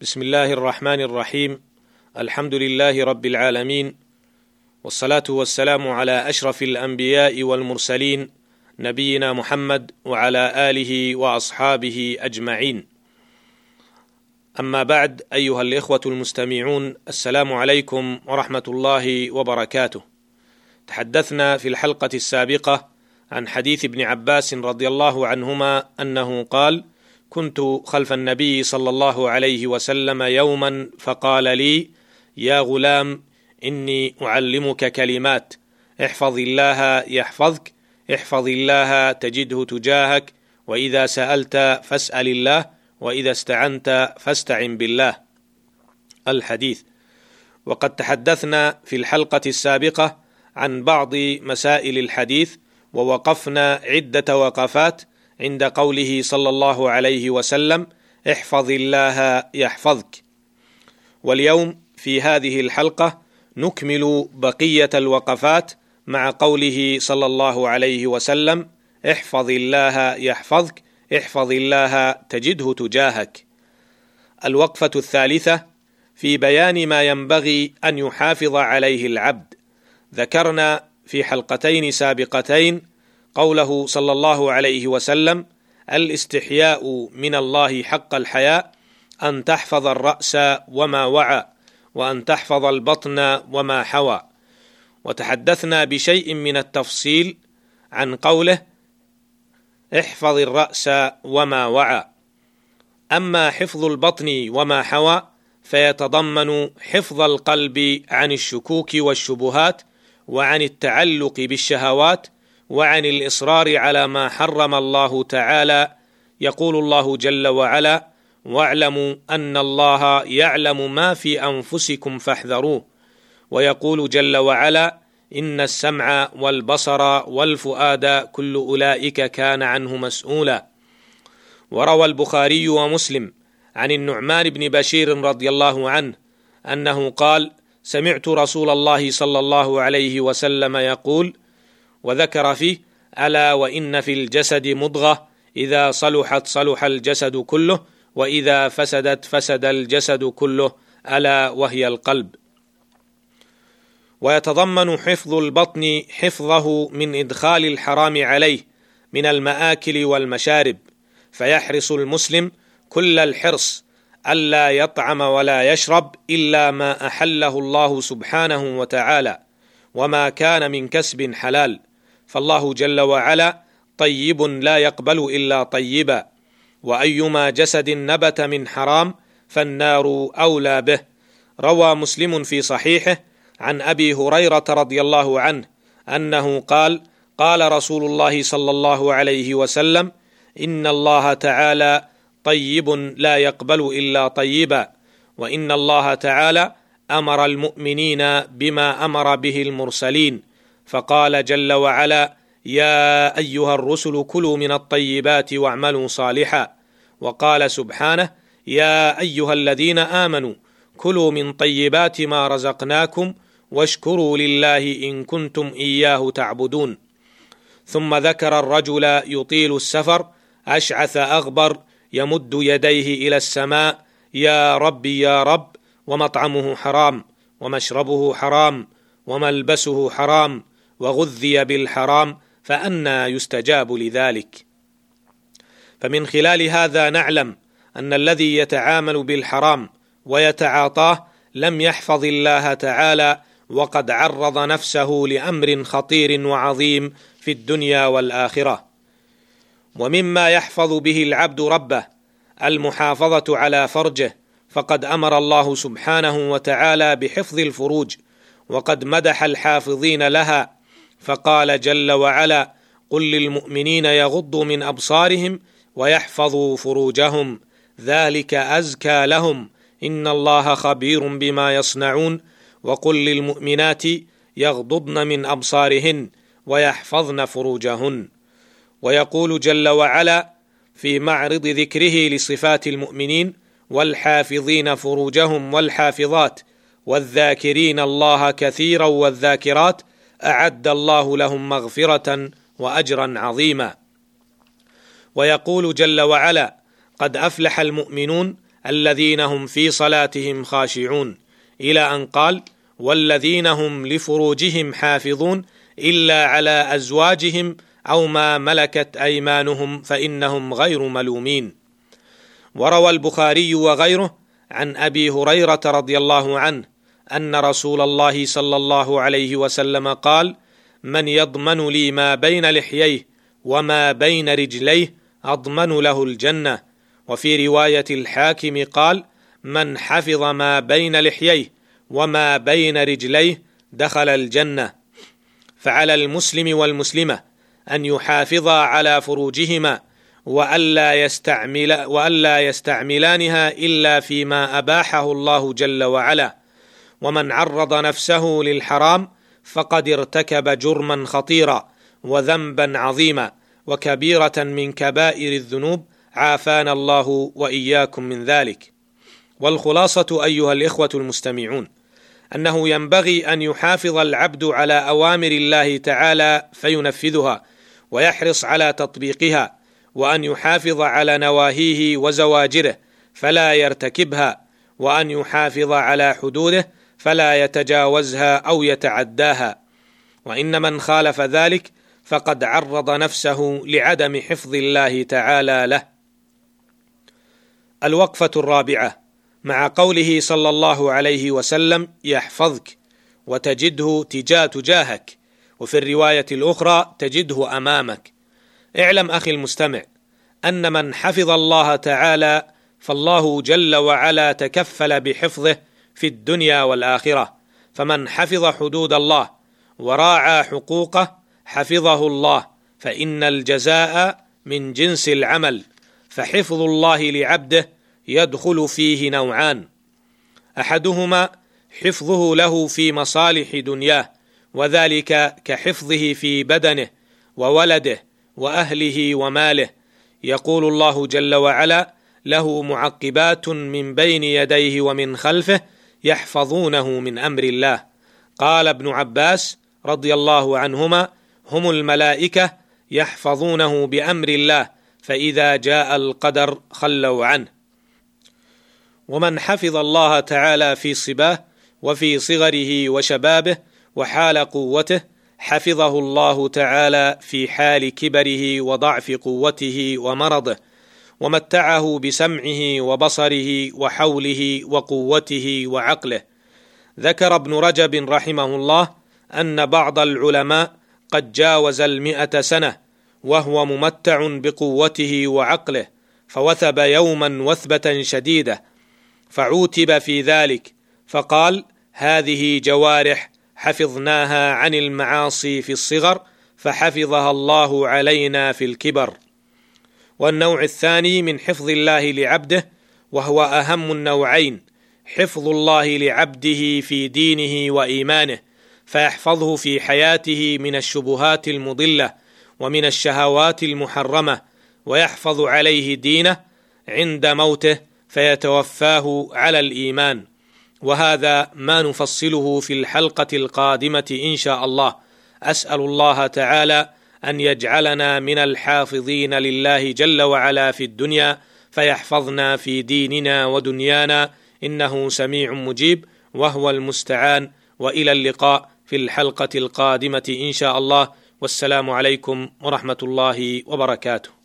بسم الله الرحمن الرحيم الحمد لله رب العالمين والصلاه والسلام على اشرف الانبياء والمرسلين نبينا محمد وعلى اله واصحابه اجمعين اما بعد ايها الاخوه المستمعون السلام عليكم ورحمه الله وبركاته تحدثنا في الحلقة السابقه عن حديث ابن عباس رضي الله عنهما انه قال كنت خلف النبي صلى الله عليه وسلم يوما فقال لي يا غلام إني أعلمك كلمات احفظ الله يحفظك احفظ الله تجده تجاهك وإذا سألت فاسأل الله وإذا استعنت فاستعن بالله. الحديث. وقد تحدثنا في الحلقة السابقة عن بعض مسائل الحديث ووقفنا عدة وقفات عند قوله صلى الله عليه وسلم احفظ الله يحفظك. واليوم في هذه الحلقة نكمل بقية الوقفات مع قوله صلى الله عليه وسلم احفظ الله يحفظك احفظ الله تجده تجاهك. الوقفة الثالثة في بيان ما ينبغي أن يحافظ عليه العبد. ذكرنا في حلقتين سابقتين قوله صلى الله عليه وسلم الإستحياء من الله حق الحياء أن تحفظ الرأس وما وعى وأن تحفظ البطن وما حوى. وتحدثنا بشيء من التفصيل عن قوله احفظ الرأس وما وعى. أما حفظ البطن وما حوى فيتضمن حفظ القلب عن الشكوك والشبهات وعن التعلق بالشهوات وعن الإصرار على ما حرم الله تعالى يقول الله جل وعلا واعلموا أن الله يعلم ما في أنفسكم فاحذروه ويقول جل وعلا إن السمع والبصر والفؤاد كل أولئك كان عنه مسؤولا وروى البخاري ومسلم عن النعمان بن بشير رضي الله عنه أنه قال سمعت رسول الله صلى الله عليه وسلم يقول وذكر فيه ألا وإن في الجسد مضغة إذا صلحت صلح الجسد كله وإذا فسدت فسد الجسد كله ألا وهي القلب. ويتضمن حفظ البطن حفظه من إدخال الحرام عليه من المآكل والمشارب فيحرص المسلم كل الحرص ألا يطعم ولا يشرب إلا ما أحله الله سبحانه وتعالى وما كان من كسب حلال. فالله جل وعلا طيب لا يقبل إلا طيبا. وأيما جسد نبت من حرام فالنار أولى به. روى مسلم في صحيحه عن أبي هريرة رضي الله عنه أنه قال قال رسول الله صلى الله عليه وسلم إن الله تعالى طيب لا يقبل إلا طيبا. وإن الله تعالى أمر المؤمنين بما أمر به المرسلين. فقال جل وعلا يا أيها الرسل كلوا من الطيبات واعملوا صالحا. وقال سبحانه يا أيها الذين آمنوا كلوا من طيبات ما رزقناكم واشكروا لله إن كنتم إياه تعبدون. ثم ذكر الرجل يطيل السفر أشعث أغبر يمد يديه إلى السماء يا رب يا رب ومطعمه حرام ومشربه حرام وملبسه حرام وغذي بالحرام فانى يستجاب لذلك. فمن خلال هذا نعلم أن الذي يتعامل بالحرام ويتعاطاه لم يحفظ الله تعالى وقد عرض نفسه لأمر خطير وعظيم في الدنيا والآخرة. ومما يحفظ به العبد ربه المحافظة على فرجه فقد أمر الله سبحانه وتعالى بحفظ الفروج وقد مدح الحافظين لها فقال جل وعلا قل للمؤمنين يغضوا من أبصارهم ويحفظوا فروجهم ذلك أزكى لهم إن الله خبير بما يصنعون وقل للمؤمنات يغضضن من أبصارهن ويحفظن فروجهن. ويقول جل وعلا في معرض ذكره لصفات المؤمنين والحافظين فروجهم والحافظات والذاكرين الله كثيرا والذاكرات أعد الله لهم مغفرة وأجرا عظيما. ويقول جل وعلا قد أفلح المؤمنون الذين هم في صلاتهم خاشعون إلى أن قال والذين هم لفروجهم حافظون إلا على أزواجهم أو ما ملكت أيمانهم فإنهم غير ملومين وروى البخاري وغيره عن أبي هريرة رضي الله عنه أن رسول الله صلى الله عليه وسلم قال من يضمن لي ما بين لحييه وما بين رجليه أضمن له الجنة. وفي رواية الحاكم قال من حفظ ما بين لحييه وما بين رجليه دخل الجنة. فعلى المسلم والمسلمة أن يحافظا على فروجهما وألا يستعمل وألا يستعملانها إلا فيما أباحه الله جل وعلا. ومن عرض نفسه للحرام فقد ارتكب جرما خطيرا وذنبا عظيما وكبيرة من كبائر الذنوب عافانا الله وإياكم من ذلك. والخلاصة أيها الإخوة المستمعون أنه ينبغي أن يحافظ العبد على أوامر الله تعالى فينفذها ويحرص على تطبيقها وأن يحافظ على نواهيه وزواجره فلا يرتكبها وأن يحافظ على حدوده فلا يتجاوزها أو يتعداها. وإن من خالف ذلك فقد عرض نفسه لعدم حفظ الله تعالى له. الوقفة الرابعة. مع قوله صلى الله عليه وسلم يحفظك وتجده تجاه تجاهك. وفي الرواية الأخرى تجده أمامك. اعلم أخي المستمع أن من حفظ الله تعالى فالله جل وعلا تكفل بحفظه في الدنيا والآخرة فمن حفظ حدود الله وراعى حقوقه حفظه الله فإن الجزاء من جنس العمل فحفظ الله لعبده يدخل فيه نوعان. أحدهما حفظه له في مصالح دنياه وذلك كحفظه في بدنه وولده وأهله وماله. يقول الله جل وعلا له معقبات من بين يديه ومن خلفه يحفظونه من أمر الله. قال ابن عباس رضي الله عنهما هم الملائكة يحفظونه بأمر الله فإذا جاء القدر خلوا عنه. ومن حفظ الله تعالى في صباه وفي صغره وشبابه وحال قوته حفظه الله تعالى في حال كبره وضعف قوته ومرضه. ومتعه بسمعه وبصره وحوله وقوته وعقله. ذكر ابن رجب رحمه الله أن بعض العلماء قد جاوز المئة سنة وهو ممتع بقوته وعقله فوثب يوما وثبة شديدة فعوتب في ذلك فقال هذه جوارح حفظناها عن المعاصي في الصغر فحفظها الله علينا في الكبر. والنوع الثاني من حفظ الله لعبده وهو أهم النوعين حفظ الله لعبده في دينه وإيمانه فيحفظه في حياته من الشبهات المضلة ومن الشهوات المحرمة ويحفظ عليه دينه عند موته فيتوفاه على الإيمان. وهذا ما نفصله في الحلقة القادمة إن شاء الله. أسأل الله تعالى أن يجعلنا من الحافظين لله جل وعلا في الدنيا فيحفظنا في ديننا ودنيانا. إنه سميع مجيب وهو المستعان. وإلى اللقاء في الحلقة القادمة إن شاء الله. والسلام عليكم ورحمة الله وبركاته.